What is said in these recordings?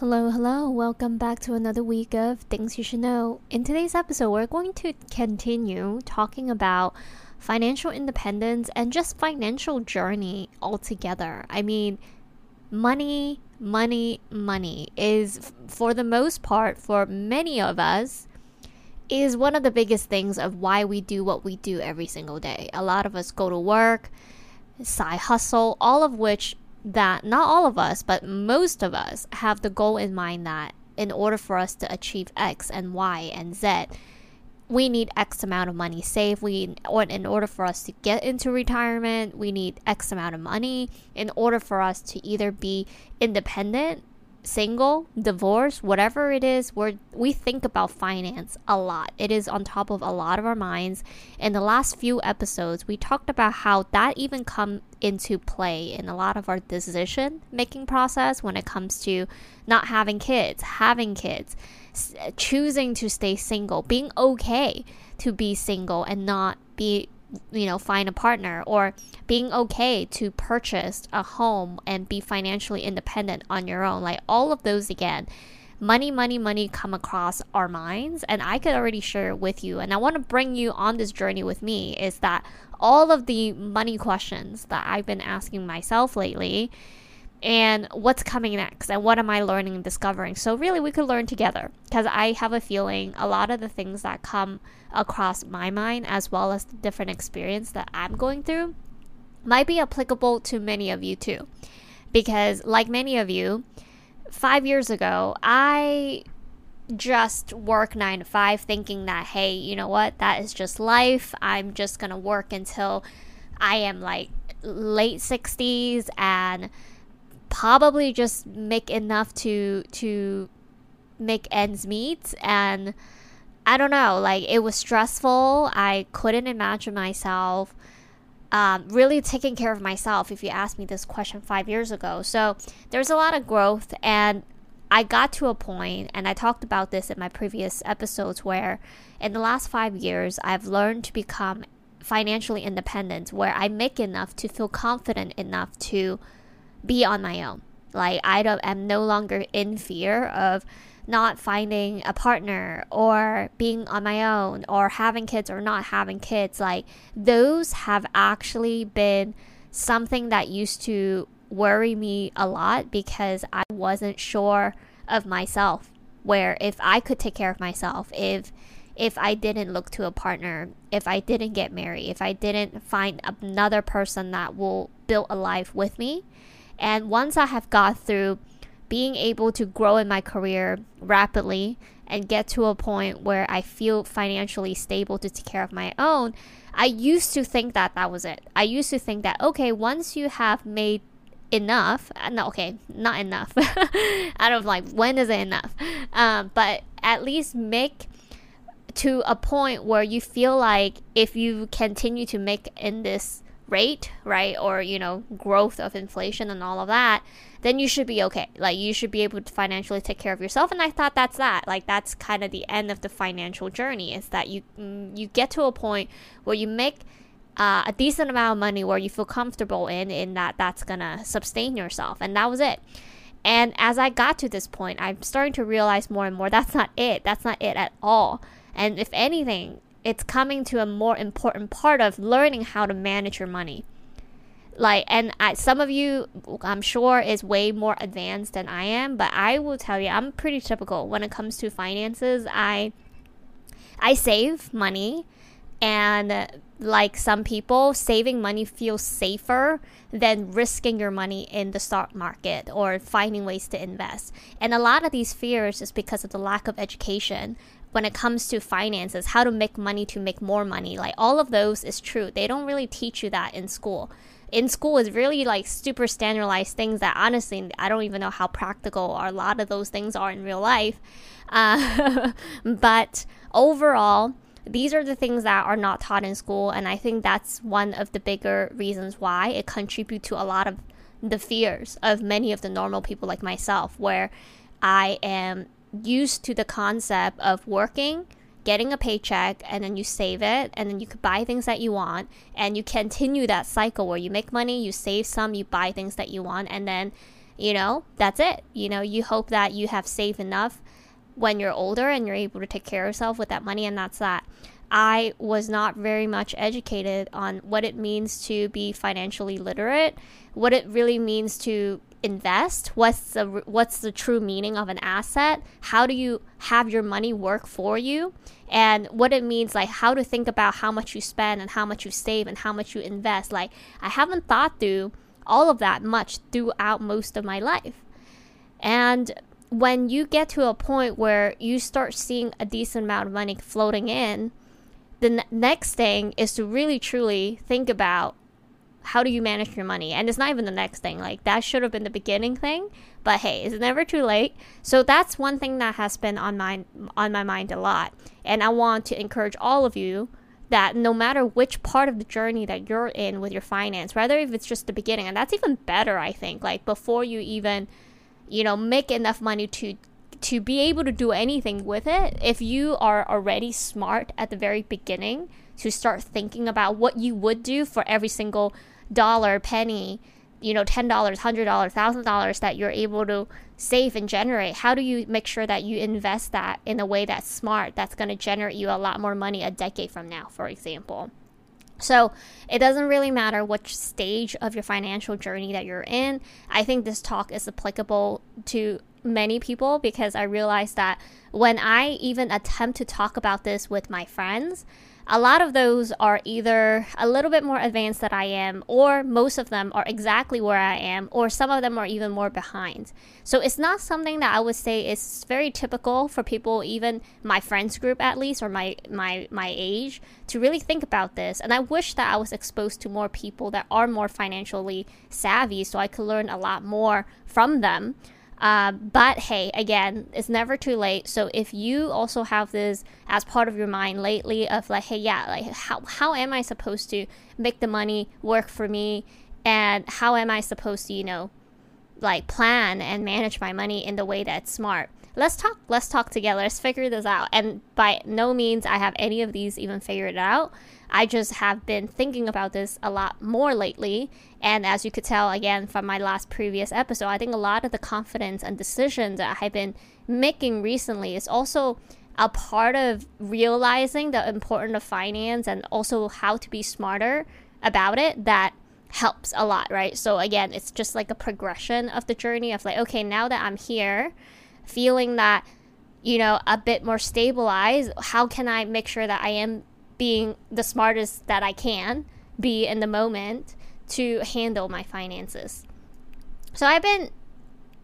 Hello, hello. Welcome back to another week of Things You Should Know. In today's episode, we're going to continue talking about financial independence and just financial journey altogether. I mean, money, money, money is for the most part for many of us is one of the biggest things of why we do what we do every single day. A lot of us go to work, side hustle, all of which that not all of us, but most of us have the goal in mind that in order for us to achieve X and Y and Z, we need X amount of money saved. We or in order for us to get into retirement, we need X amount of money in order for us to either be independent single, divorce, whatever it is, we we think about finance a lot. It is on top of a lot of our minds. In the last few episodes, we talked about how that even come into play in a lot of our decision making process when it comes to not having kids, having kids, choosing to stay single, being okay to be single and not be you know find a partner or being okay to purchase a home and be financially independent on your own. Like all of those again money money money come across our minds and i could already share it with you. And i want to bring you on this journey with me is that all of the money questions that i've been asking myself lately and what's coming next and what am I learning and discovering. So, really, we could learn together because I have a feeling a lot of the things that come across my mind, as well as the different experience that I'm going through, might be applicable to many of you too. Because, like many of you, five years ago, I just work nine to five thinking that, hey, you know what, that is just life. I'm just going to work until I am like late 60s and probably just make enough to to make ends meet and I don't know, like it was stressful. I couldn't imagine myself um, really taking care of myself if you asked me this question five years ago. So there's a lot of growth, and I got to a point, and I talked about this in my previous episodes, where in the last five years, I've learned to become financially independent, where I make enough to feel confident enough to be on my own. Like I don't, am no longer in fear of not finding a partner or being on my own or having kids or not having kids. Like those have actually been something that used to worry me a lot because I wasn't sure of myself. Where if I could take care of myself, if if I didn't look to a partner, if I didn't get married, if I didn't find another person that will build a life with me, and once I have got through being able to grow in my career rapidly and get to a point where I feel financially stable to take care of my own, I used to think that that was it. I used to think that, okay, once you have made enough, uh, no, okay, not enough. I don't like, when is it enough? Um, but at least make to a point where you feel like if you continue to make in this rate, right, or you know, growth of inflation and all of that, then you should be okay. Like you should be able to financially take care of yourself. And I thought that's that. Like that's kind of the end of the financial journey. Is that you mm, you get to a point where you make uh, a decent amount of money where you feel comfortable in, in that that's gonna sustain yourself. And that was it. And as I got to this point, I'm starting to realize more and more that's not it. That's not it at all. And if anything, it's coming to a more important part of learning how to manage your money. Like and I, some of you i'm sure is way more advanced than i am but i will tell you i'm pretty typical when it comes to finances. I i save money and like some people saving money feels safer than risking your money in the stock market or finding ways to invest and a lot of these fears is because of the lack of education when it comes to finances, how to make money to make more money. Like all of those is true. They don't really teach you that in school. In school is really like super standardized things that honestly I don't even know how practical or a lot of those things are in real life. Uh, but overall, these are the things that are not taught in school, and I think that's one of the bigger reasons why it contributes to a lot of the fears of many of the normal people like myself, where I am used to the concept of working, getting a paycheck, and then you save it, and then you could buy things that you want, and you continue that cycle where you make money, you save some, you buy things that you want, and then you know, that's it. You know, you hope that you have saved enough when you're older and you're able to take care of yourself with that money, and that's that. I was not very much educated on what it means to be financially literate, what it really means to invest, what's the what's the true meaning of an asset, how do you have your money work for you, and what it means like how to think about how much you spend and how much you save and how much you invest. Like I haven't thought through all of that much throughout most of my life. And when you get to a point where you start seeing a decent amount of money floating in, the n- next thing is to really truly think about how do you manage your money? And it's not even the next thing like that should have been the beginning thing but hey it's never too late. So that's one thing that has been on my on my mind a lot. And i want to encourage all of you that no matter which part of the journey that you're in with your finance whether if it's just the beginning and that's even better i think like before you even you know make enough money to to be able to do anything with it, if you are already smart at the very beginning to start thinking about what you would do for every single dollar, penny, you know, $10, $100, $1,000 that you're able to save and generate, how do you make sure that you invest that in a way that's smart, that's going to generate you a lot more money a decade from now, for example? So it doesn't really matter which stage of your financial journey that you're in. I think this talk is applicable to many people because I realized that when I even attempt to talk about this with my friends, a lot of those are either a little bit more advanced than I am, or most of them are exactly where I am, or some of them are even more behind. So it's not something that I would say is very typical for people, even my friends group at least, or my my my age, to really think about this. And I wish that I was exposed to more people that are more financially savvy, so I could learn a lot more from them. Uh, but hey, again, it's never too late. So if you also have this as part of your mind lately of like, hey, yeah, like how how am I supposed to make the money work for me, and how am I supposed to, you know, like plan and manage my money in the way that's smart? Let's talk. Let's talk together. Let's figure this out. And by no means I have any of these even figured out. I just have been thinking about this a lot more lately. And as you could tell again from my last previous episode, I think a lot of the confidence and decisions that I've been making recently is also a part of realizing the importance of finance and also how to be smarter about it that helps a lot, right? So again, it's just like a progression of the journey of like, okay, now that I'm here, feeling that, you know, a bit more stabilized, how can I make sure that I am being the smartest that I can be in the moment to handle my finances. So I've been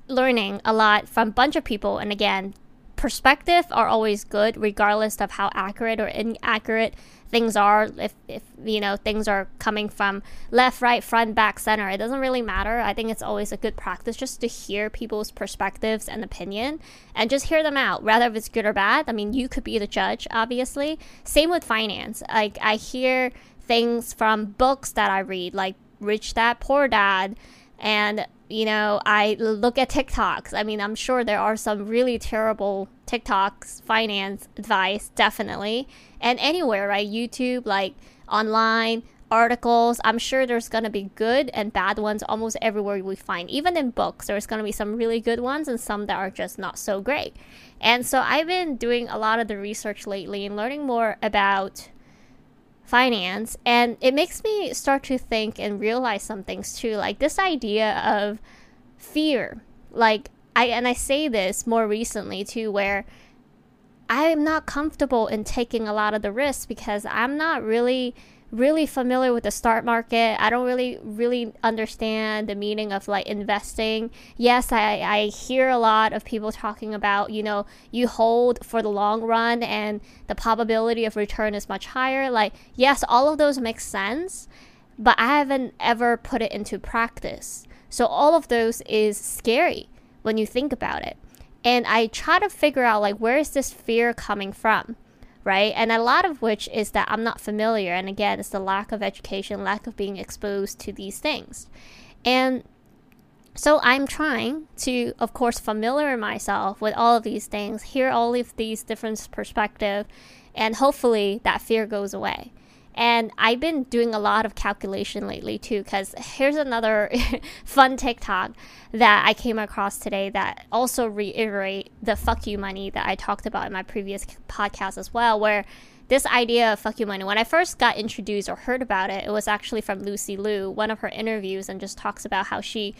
learning a lot from a bunch of people and again perspective are always good regardless of how accurate or inaccurate things are if, if you know things are coming from left right front back center it doesn't really matter. I think it's always a good practice just to hear people's perspectives and opinion and just hear them out rather if it's good or bad. I mean you could be the judge obviously. Same with finance. Like i hear things from books that i read like rich dad poor dad and you know, I look at TikToks. I mean, I'm sure there are some really terrible TikToks, finance advice, definitely. And anywhere, right? YouTube, like online, articles. I'm sure there's going to be good and bad ones almost everywhere we find. Even in books, there's going to be some really good ones and some that are just not so great. And so I've been doing a lot of the research lately and learning more about finance and it makes me start to think and realize some things too like this idea of fear. Like i and i say this more recently too where i'm not comfortable in taking a lot of the risks because i'm not really really familiar with the stock market. I don't really really understand the meaning of like investing. Yes, I, I hear a lot of people talking about, you know, you hold for the long run and the probability of return is much higher. Like, yes, all of those make sense, but I haven't ever put it into practice. So all of those is scary when you think about it. And I try to figure out like where is this fear coming from? Right? And a lot of which is that I'm not familiar. And again, it's the lack of education, lack of being exposed to these things. And so I'm trying to, of course, familiar myself with all of these things, hear all of these different perspectives, and hopefully that fear goes away. And I've been doing a lot of calculation lately too, because here's another fun TikTok that I came across today that also reiterate the fuck you money that I talked about in my previous podcast as well, where this idea of fuck you money, when I first got introduced or heard about it, it was actually from Lucy Liu, one of her interviews, and just talks about how she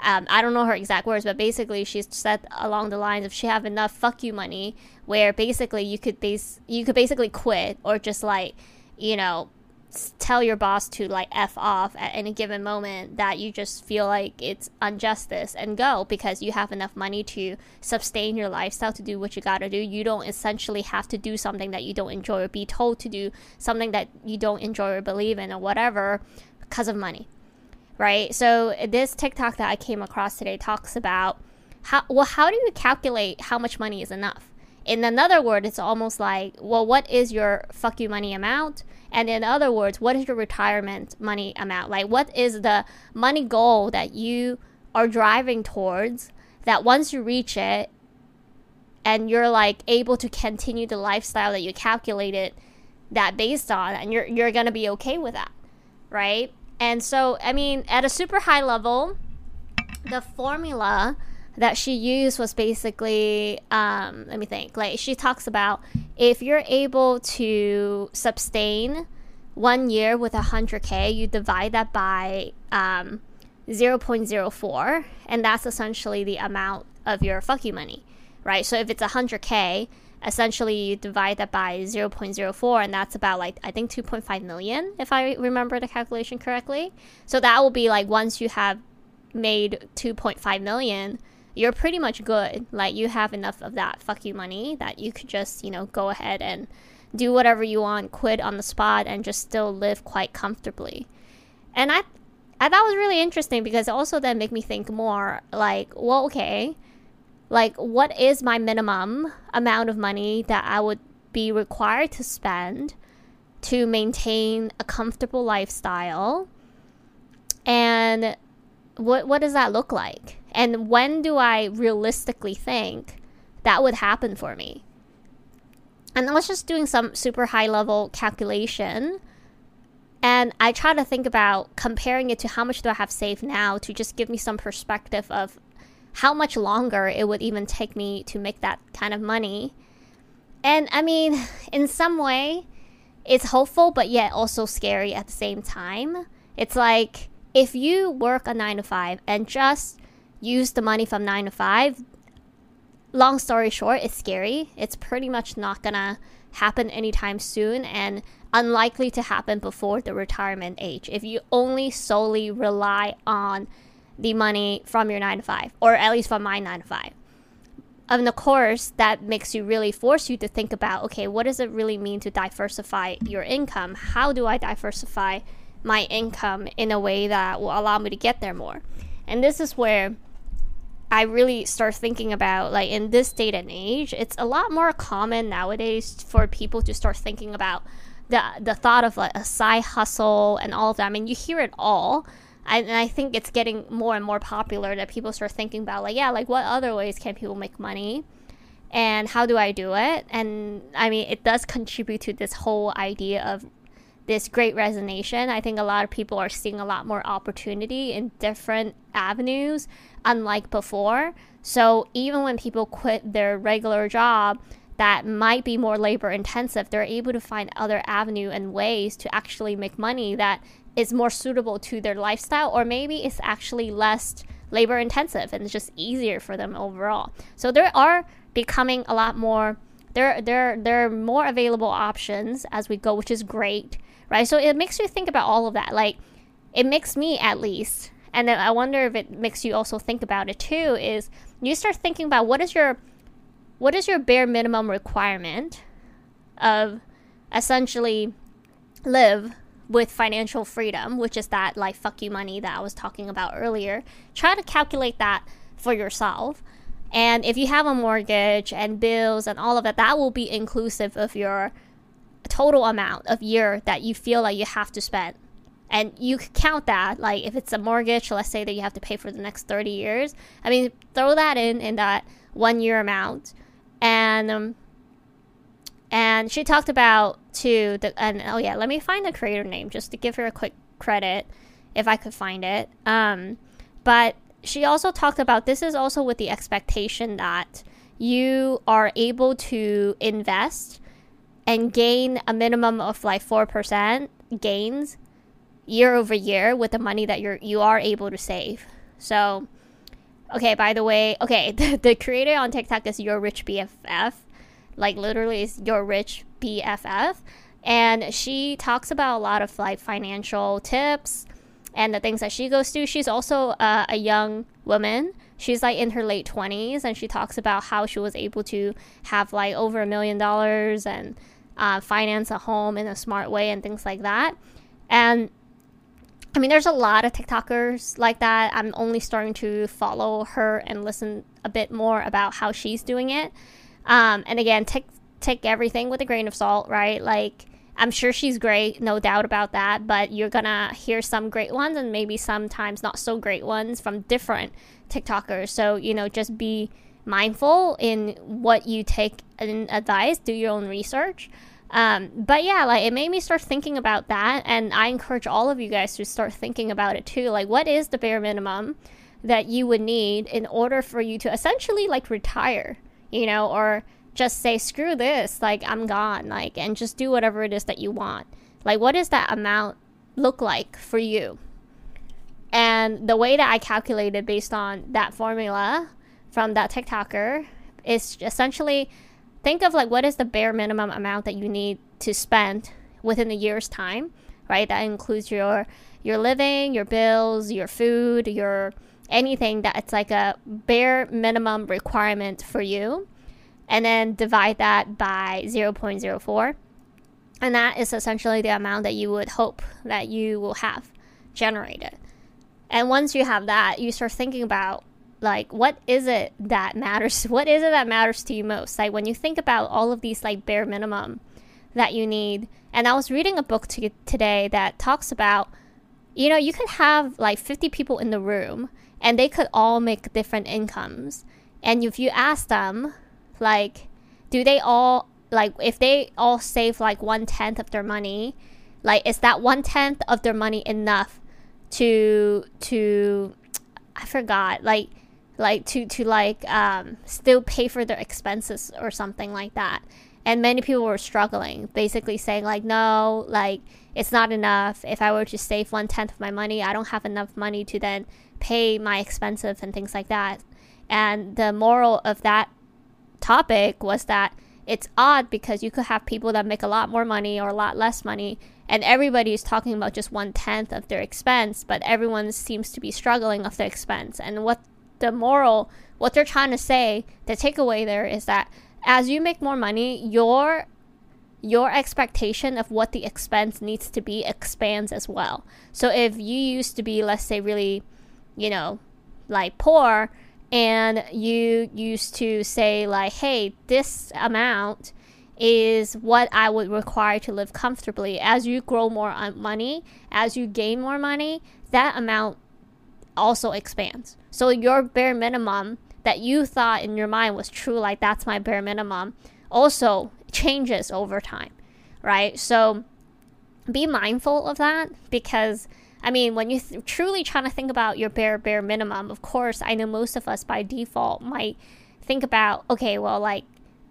um, I don't know her exact words, but basically she said along the lines of she have enough fuck you money where basically you could base you could basically quit or just like you know tell your boss to like f off at any given moment that you just feel like it's injustice and go because you have enough money to sustain your lifestyle to do what you got to do you don't essentially have to do something that you don't enjoy or be told to do something that you don't enjoy or believe in or whatever because of money right? So uh, this TikTok that I came across today talks about how well how do you calculate how much money is enough? In another word, it's almost like, well, what is your fuck you money amount? And in other words, what is your retirement money amount? Like what is the money goal that you are driving towards that once you reach it and you're like able to continue the lifestyle that you calculated that based on and you're you're going to be okay with that, right? And so, I mean, at a super high level, the formula that she used was basically um, let me think like she talks about if you're able to sustain one year with 100k you divide that by um, 0.04 and that's essentially the amount of your fuck you money right? So if it's 100k essentially you divide that by 0.04 and that's about like i think 2.5 million if i remember the calculation correctly. So that will be like once you have made 2.5 million you're pretty much good. Like you have enough of that fuck you money that you could just you know go ahead and do whatever you want quit on the spot and just still live quite comfortably. And i i thought was really interesting because it also then make me think more like well okay like what is my minimum amount of money that I would be required to spend to maintain a comfortable lifestyle? And what what does that look like and when do I realistically think that would happen for me and I was just doing some super high level calculation and I try to think about comparing it to how much do I have saved now to just give me some perspective of how much longer it would even take me to make that kind of money. And I mean, in some way, it's hopeful, but yet also scary at the same time. It's like if you work a nine to five and just use the money from nine to five, long story short, it's scary. It's pretty much not gonna happen anytime soon and unlikely to happen before the retirement age if you only solely rely on the money from your nine to five, or at least from my nine to five. And of course, that makes you really force you to think about okay, what does it really mean to diversify your income? How do I diversify my income in a way that will allow me to get there more? And this is where I really start thinking about like in this date and age, it's a lot more common nowadays for people to start thinking about the the thought of like a side hustle and all of that. I mean, you hear it all, I, and I think it's getting more and more popular that people start thinking about like yeah like what other ways can people make money and how do I do it and I mean it does contribute to this whole idea of this great resignation I think a lot of people are seeing a lot more opportunity in different avenues unlike before so even when people quit their regular job that might be more labor intensive, they're able to find other avenue and ways to actually make money that is more suitable to their lifestyle, or maybe it's actually less labor intensive and it's just easier for them overall. So there are becoming a lot more there there there are more available options as we go, which is great, right? So it makes you think about all of that. Like it makes me at least, and then I wonder if it makes you also think about it too. Is you start thinking about what is your what is your bare minimum requirement of essentially live with financial freedom, which is that like fuck you money that I was talking about earlier. Try to calculate that for yourself. And if you have a mortgage and bills and all of that, that will be inclusive of your total amount of year that you feel like you have to spend. And you could count that, like if it's a mortgage, let's say that you have to pay for the next 30 years. I mean, throw that in in that one year amount. And um, and she talked about to the and oh yeah, let me find the creator name just to give her a quick credit if I could find it. Um, but she also talked about this is also with the expectation that you are able to invest and gain a minimum of like 4% gains year over year with the money that you're you are able to save. So okay, by the way, okay, the, the creator on TikTok is your rich BFF. Like literally is your rich BFF and she talks about a lot of like financial tips and the things that she goes through. She's also uh, a young woman. She's like in her late 20s, and she talks about how she was able to have like over a million dollars and uh, finance a home in a smart way and things like that. And I mean, there's a lot of TikTokers like that. I'm only starting to follow her and listen a bit more about how she's doing it. Um, and again, take take everything with a grain of salt, right? Like I'm sure she's great, no doubt about that, but you're gonna hear some great ones and maybe sometimes not so great ones from different TikTokers. So, you know, just be mindful in what you take in advice, do your own research. Um, but yeah, like it made me start thinking about that, and I encourage all of you guys to start thinking about it too. Like, what is the bare minimum that you would need in order for you to essentially like retire, you know, or just say screw this like i'm gone like and just do whatever it is that you want like what does that amount look like for you and the way that i calculated based on that formula from that tiktoker is essentially think of like what is the bare minimum amount that you need to spend within a year's time right that includes your your living your bills your food your anything that it's like a bare minimum requirement for you and then divide that by 0.04. And that is essentially the amount that you would hope that you will have generated. And once you have that, you start thinking about like what is it that matters? What is it that matters to you most? Like when you think about all of these like bare minimum that you need. And I was reading a book to, today that talks about you know, you could have like 50 people in the room and they could all make different incomes. And if you ask them like, do they all like if they all save like one tenth of their money? Like, is that one tenth of their money enough to to I forgot like like to to like um, still pay for their expenses or something like that? and many people were struggling basically saying like no like it's not enough if i were to save one tenth of my money i don't have enough money to then pay my expenses and things like that and the moral of that topic was that it's odd because you could have people that make a lot more money or a lot less money, and everybody is talking about just one tenth of their expense, but everyone seems to be struggling of their expense. And what the moral, what they're trying to say, the takeaway there is that as you make more money, your your expectation of what the expense needs to be expands as well. So if you used to be, let's say, really, you know, like poor, and you used to say like hey this amount is what i would require to live comfortably as you grow more uh, money as you gain more money that amount also expands so your bare minimum that you thought in your mind was true like that's my bare minimum also changes over time right so be mindful of that because I mean, when you th- truly trying to think about your bare bare minimum, of course, I know most of us by default might think about, okay, well, like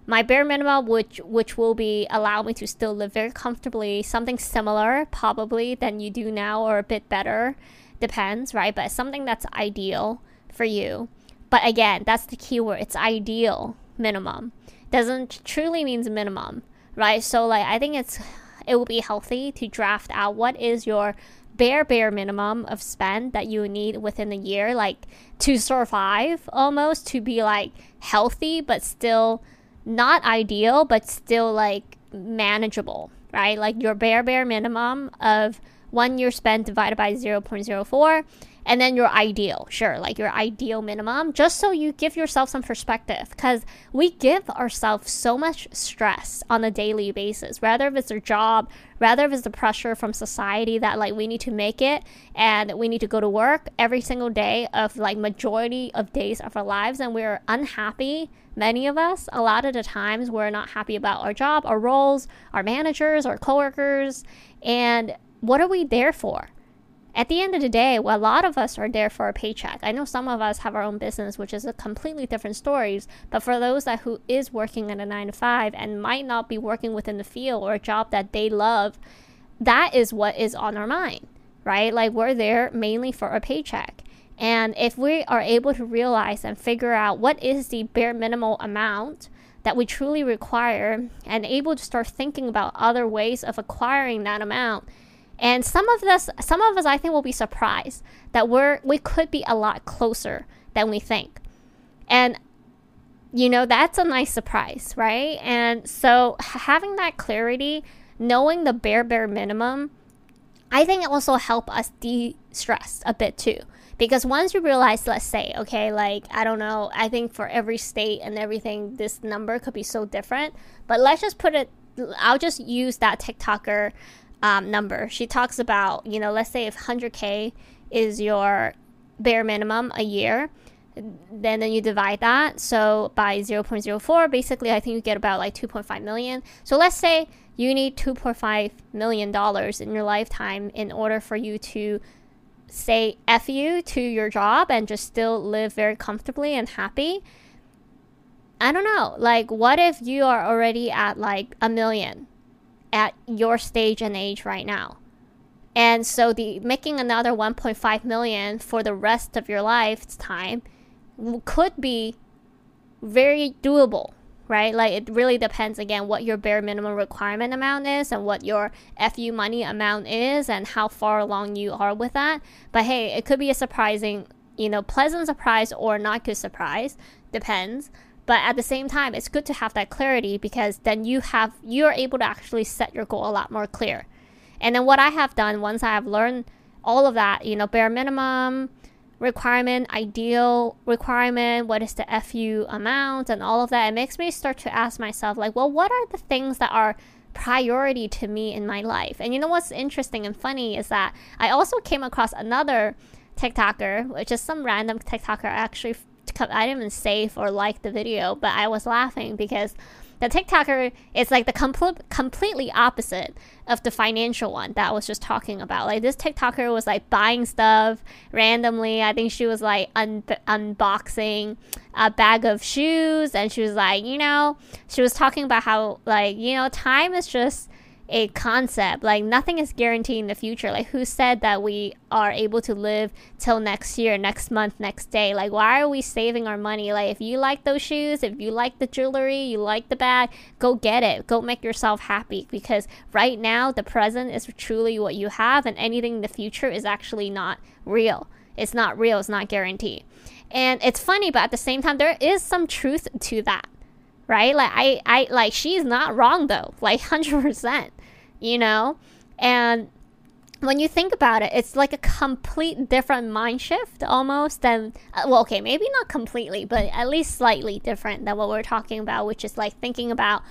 my bare minimum, which which will be allow me to still live very comfortably, something similar probably than you do now, or a bit better, depends, right? But something that's ideal for you. But again, that's the key word. It's ideal minimum. Doesn't truly means minimum, right? So like I think it's it will be healthy to draft out what is your bare bare minimum of spend that you need within a year like to survive almost to be like healthy but still not ideal but still like manageable right like your bare bare minimum of one year spent divided by 0.04 and then your ideal, sure, like your ideal minimum, just so you give yourself some perspective. Because we give ourselves so much stress on a daily basis, whether if it's a job, rather if it's the pressure from society that like we need to make it and we need to go to work every single day of like majority of days of our lives and we're unhappy many of us a lot of the times we're not happy about our job our roles our managers our coworkers and what are we there for at the end of the day, well, a lot of us are there for a paycheck. I know some of us have our own business, which is a completely different stories. But for those that who is working at a nine to five and might not be working within the field or a job that they love, that is what is on our mind, right? Like we're there mainly for a paycheck. And if we are able to realize and figure out what is the bare minimal amount that we truly require and able to start thinking about other ways of acquiring that amount, and some of us, some of us, I think, will be surprised that we're we could be a lot closer than we think. And you know that's a nice surprise, right? And so having that clarity, knowing the bare bare minimum, I think it also help us de-stress a bit too. Because once you realize, let's say, okay, like I don't know, I think for every state and everything, this number could be so different. But let's just put it. I'll just use that TikToker um, number. She talks about, you know, let's say if 100K is your bare minimum a year, then, then you divide that. So by 0.04, basically, I think you get about like 2.5 million. So let's say you need 2.5 million dollars in your lifetime in order for you to say F you to your job and just still live very comfortably and happy. I don't know. Like, what if you are already at like a million? At your stage and age right now. And so the making another 1.5 million for the rest of your lifetime could be very doable, right? Like it really depends again what your bare minimum requirement amount is and what your FU money amount is and how far along you are with that. But hey, it could be a surprising, you know, pleasant surprise or not good surprise, depends. But at the same time, it's good to have that clarity because then you have you're able to actually set your goal a lot more clear. And then what I have done once I have learned all of that, you know, bare minimum requirement, ideal requirement, what is the FU amount and all of that, it makes me start to ask myself like, well, what are the things that are priority to me in my life? And you know what's interesting and funny is that I also came across another TikToker, which is some random TikToker actually I didn't even save or like the video, but I was laughing because the TikToker is like the complete completely opposite of the financial one that I was just talking about. Like this TikToker was like buying stuff randomly. I think she was like un- unboxing a bag of shoes, and she was like, you know, she was talking about how like you know time is just a concept. Like nothing is guaranteed in the future. Like who said that we are able to live till next year, next month, next day? Like why are we saving our money? Like if you like those shoes, if you like the jewelry, you like the bag, go get it. Go make yourself happy because right now the present is truly what you have and anything in the future is actually not real. It's not real, it's not guaranteed. And it's funny, but at the same time there is some truth to that right? Like I, I like she's not wrong though, like hundred percent, you know. And when you think about it, it's like a complete different mind shift almost than uh, well, okay, maybe not completely, but at least slightly different than what we're talking about, which is like thinking about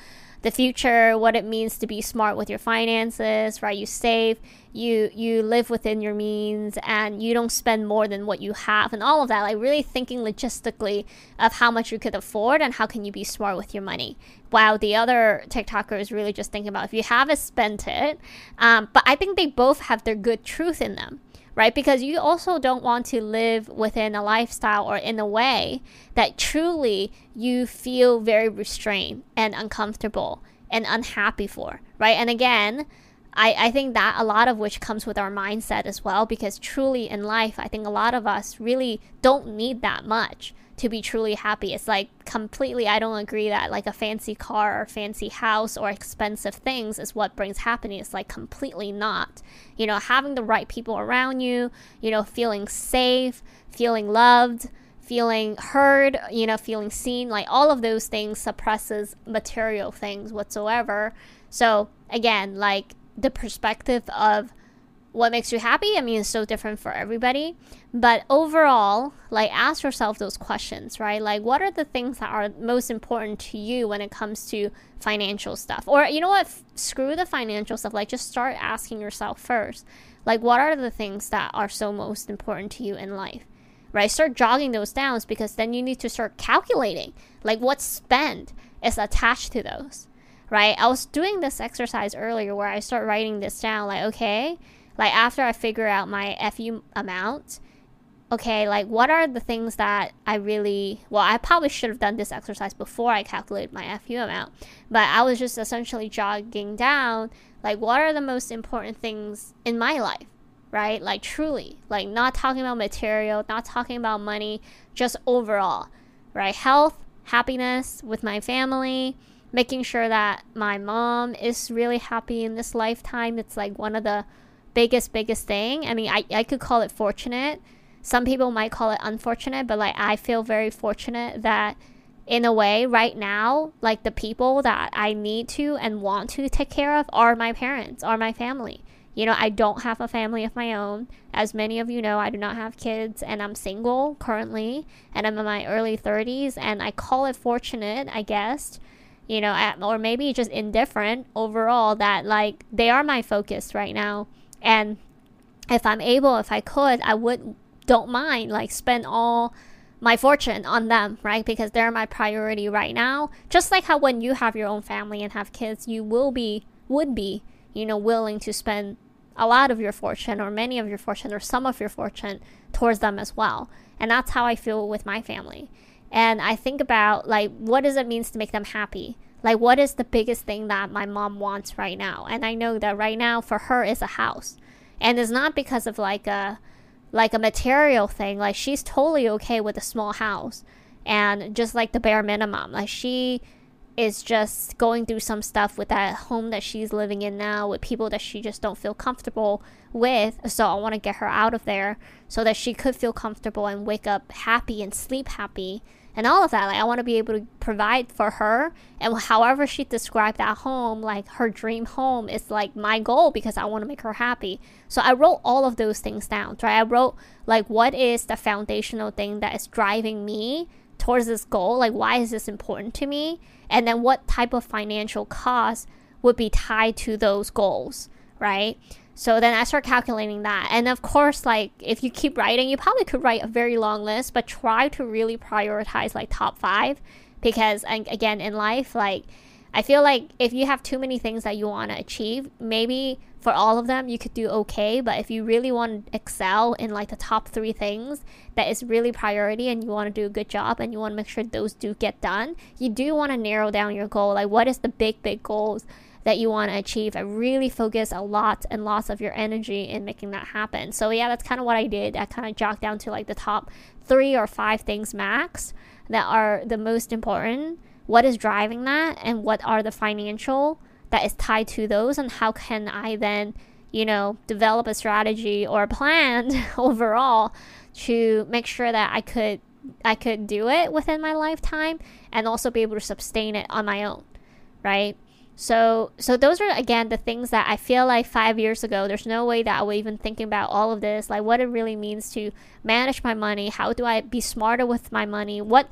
the future, what it means to be smart with your finances, right? You save, you you live within your means and you don't spend more than what you have and all of that. Like really thinking logistically of how much you could afford and how can you be smart with your money. While the other TikToker is really just thinking about if you have it, spend it. Um, but I think they both have their good truth in them right? Because you also don't want to live within a lifestyle or in a way that truly you feel very restrained and uncomfortable and unhappy for, right? And again, I, I think that a lot of which comes with our mindset as well, because truly in life, I think a lot of us really don't need that much to be truly happy. It's like completely, I don't agree that like a fancy car or fancy house or expensive things is what brings happiness. Like completely not. You know, having the right people around you, you know, feeling safe, feeling loved, feeling heard, you know, feeling seen, like all of those things suppresses material things whatsoever. So again, like the perspective of what makes you happy? I mean, it's so different for everybody. But overall, like ask yourself those questions, right? Like, what are the things that are most important to you when it comes to financial stuff? Or, you know what? F- screw the financial stuff. Like, just start asking yourself first, like, what are the things that are so most important to you in life? Right? Start jogging those down because then you need to start calculating, like, what spend is attached to those, right? I was doing this exercise earlier where I start writing this down, like, okay like after I figure out my FU amount, okay, like what are the things that I really well, I probably should have done this exercise before I calculated my FU amount, but I was just essentially jogging down like what are the most important things in my life, right? Like truly, like not talking about material, not talking about money, just overall, right? Health, happiness with my family, making sure that my mom is really happy in this lifetime. It's like one of the biggest biggest thing. I mean, I I could call it fortunate. Some people might call it unfortunate, but like I feel very fortunate that in a way right now, like the people that I need to and want to take care of are my parents, are my family. You know, I don't have a family of my own. As many of you know, I do not have kids and I'm single currently and I'm in my early 30s and I call it fortunate, I guess. You know, or maybe just indifferent overall that like they are my focus right now and if I'm able, if I could, I would don't mind like spend all my fortune on them, right? Because they're my priority right now. Just like how when you have your own family and have kids, you will be would be, you know, willing to spend a lot of your fortune or many of your fortune or some of your fortune towards them as well. And that's how I feel with my family. And I think about like what does it means to make them happy? Like, what is the biggest thing that my mom wants right now? And I know that right now for her is a house. And it's not because of like a like a material thing. Like she's totally okay with a small house and just like the bare minimum. Like she is just going through some stuff with that home that she's living in now with people that she just don't feel comfortable with. So I want to get her out of there so that she could feel comfortable and wake up happy and sleep happy and all of that. Like I want to be able to provide for her and however she described that home, like her dream home is like my goal because I want to make her happy. So I wrote all of those things down. Right? I wrote like what is the foundational thing that is driving me towards this goal? Like why is this important to me? And then what type of financial cost would be tied to those goals, right? So then I start calculating that. And of course, like if you keep writing, you probably could write a very long list, but try to really prioritize like top five because again, in life, like I feel like if you have too many things that you want to achieve, maybe for all of them you could do okay, but if you really want to excel in like the top 3 things that is really priority and you want to do a good job and you want to make sure those do get done, you do want to narrow down your goal. Like what is the big big goals that you want to achieve and really focus a lot and lots of your energy in making that happen. So yeah, that's kind of what I did. I kind of jogged down to like the top 3 or 5 things max that are the most important. What is driving that and what are the financial that is tied to those and how can I then, you know, develop a strategy or a plan overall to make sure that I could I could do it within my lifetime and also be able to sustain it on my own, right? So, so those are again the things that I feel like five years ago, there's no way that I would even think about all of this, like what it really means to manage my money. How do I be smarter with my money? What,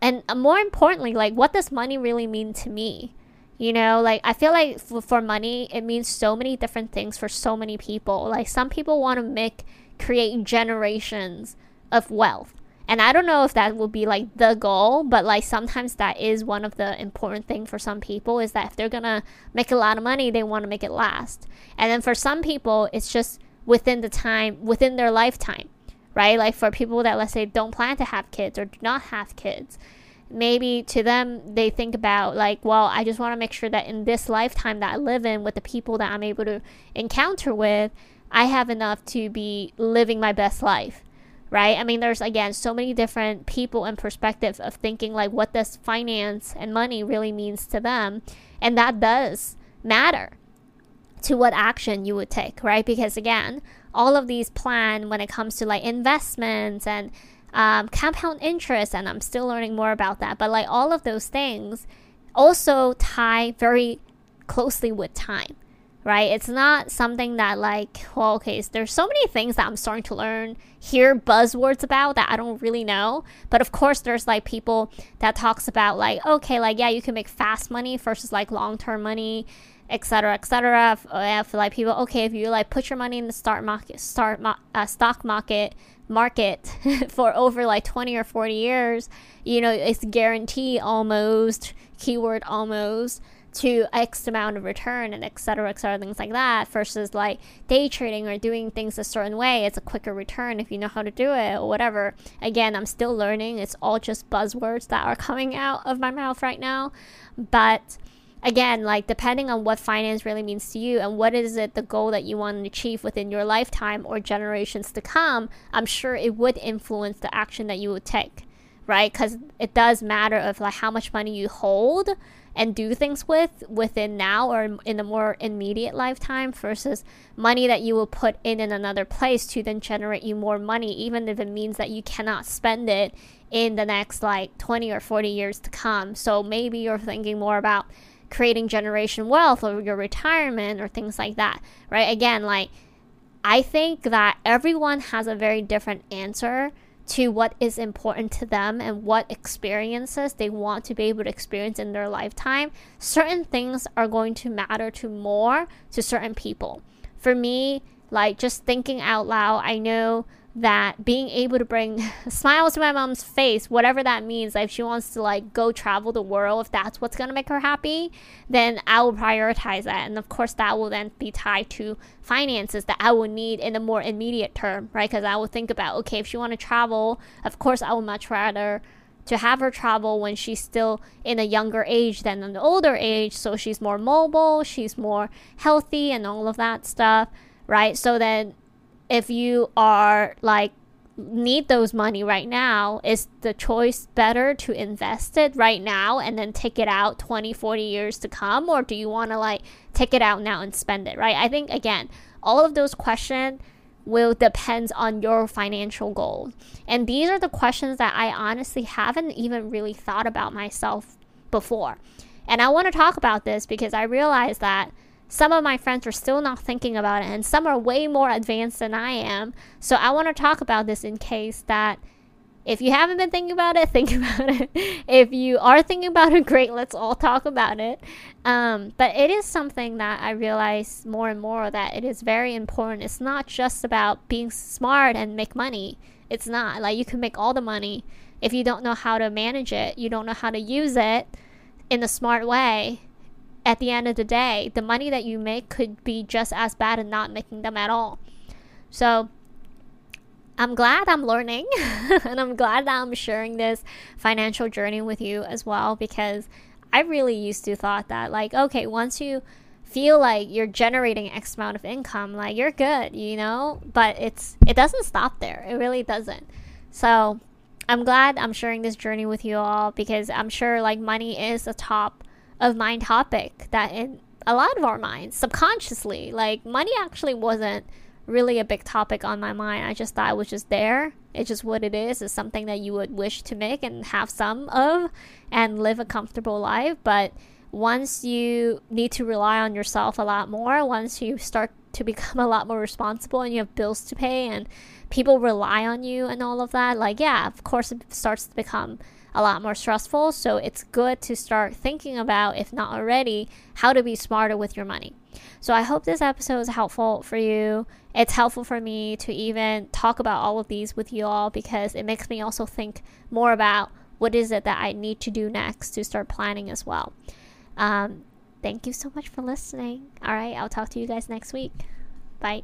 and uh, more importantly, like what does money really mean to me? You know, like I feel like for money, it means so many different things for so many people. Like some people want to make create generations of wealth and I don't know if that will be like the goal, but like sometimes that is one of the important thing for some people is that if they're gonna make a lot of money, they want to make it last. And then for some people, it's just within the time within their lifetime, right? Like for people that let's say don't plan to have kids or do not have kids, maybe to them they think about like, well, I just want to make sure that in this lifetime that I live in with the people that I'm able to encounter with, I have enough to be living my best life right? I mean, there's again so many different people and perspectives of thinking like what does finance and money really means to them, and that does matter to what action you would take, right? Because again, all of these plan when it comes to like investments and um, compound interest, and I'm still learning more about that, but like all of those things also tie very closely with time right? It's not something that like, well, okay, so there's so many things that I'm starting to learn, hear buzzwords about that I don't really know. But of course, there's like people that talks about like, okay, like yeah, you can make fast money versus like long term money, etc., etc. I feel like people, okay, if you like put your money in the stock market, start uh, stock market market for over like 20 or 40 years, you know, it's guaranteed almost keyword almost to X amount of return and et cetera, et cetera, things like that, versus like day trading or doing things a certain way. It's a quicker return if you know how to do it or whatever. Again, I'm still learning. It's all just buzzwords that are coming out of my mouth right now. But again, like depending on what finance really means to you and what is it the goal that you want to achieve within your lifetime or generations to come, I'm sure it would influence the action that you would take, right? Because it does matter of like how much money you hold and do things with within now or in a more immediate lifetime versus money that you will put in in another place to then generate you more money even if it means that you cannot spend it in the next like 20 or 40 years to come. So maybe you're thinking more about creating generation wealth or your retirement or things like that right? Again like i think that everyone has a very different answer to what is important to them and what experiences they want to be able to experience in their lifetime, certain things are going to matter to more to certain people. For me, like just thinking out loud, I know that being able to bring smiles to my mom's face, whatever that means, like if she wants to like go travel the world, if that's what's gonna make her happy, then I will prioritize that. And of course, that will then be tied to finances that I will need in the more immediate term, right? Because I will think about, okay, if she want to travel, of course, I would much rather to have her travel when she's still in a younger age than an older age, so she's more mobile, she's more healthy, and all of that stuff, right? So then if you are like need those money right now is the choice better to invest it right now and then take it out 20 40 years to come? Or do you want to like take it out now and spend it right? I think again all of those questions will depend on your financial goal. And these are the questions that i honestly haven't even really thought about myself before. And i want to talk about this because i realize that some of my friends are still not thinking about it, and some are way more advanced than I am. So I want to talk about this in case that if you haven't been thinking about it, think about it. if you are thinking about it, great, let's all talk about it. Um, but it is something that I realize more and more that it is very important. It's not just about being smart and make money. It's not like you can make all the money if you don't know how to manage it, you don't know how to use it in a smart way at the end of the day, the money that you make could be just as bad as not making them at all. So I'm glad I'm learning and I'm glad that I'm sharing this financial journey with you as well because I really used to thought that like okay, once you feel like you're generating X amount of income, like you're good, you know? But it's it doesn't stop there. It really doesn't. So I'm glad I'm sharing this journey with you all because I'm sure like money is a top of mind topic that in a lot of our minds subconsciously like money actually wasn't really a big topic on my mind. I just thought it was just there. It's just what it is. It's something that you would wish to make and have some of and live a comfortable life. But once you need to rely on yourself a lot more once you start to become a lot more responsible and you have bills to pay and people rely on you and all of that like yeah of course it starts to become a lot more stressful. So it's good to start thinking about, if not already, how to be smarter with your money. So I hope this episode is helpful for you. It's helpful for me to even talk about all of these with you all because it makes me also think more about what is it that I need to do next to start planning as well. Um, thank you so much for listening. All right, I'll talk to you guys next week. Bye.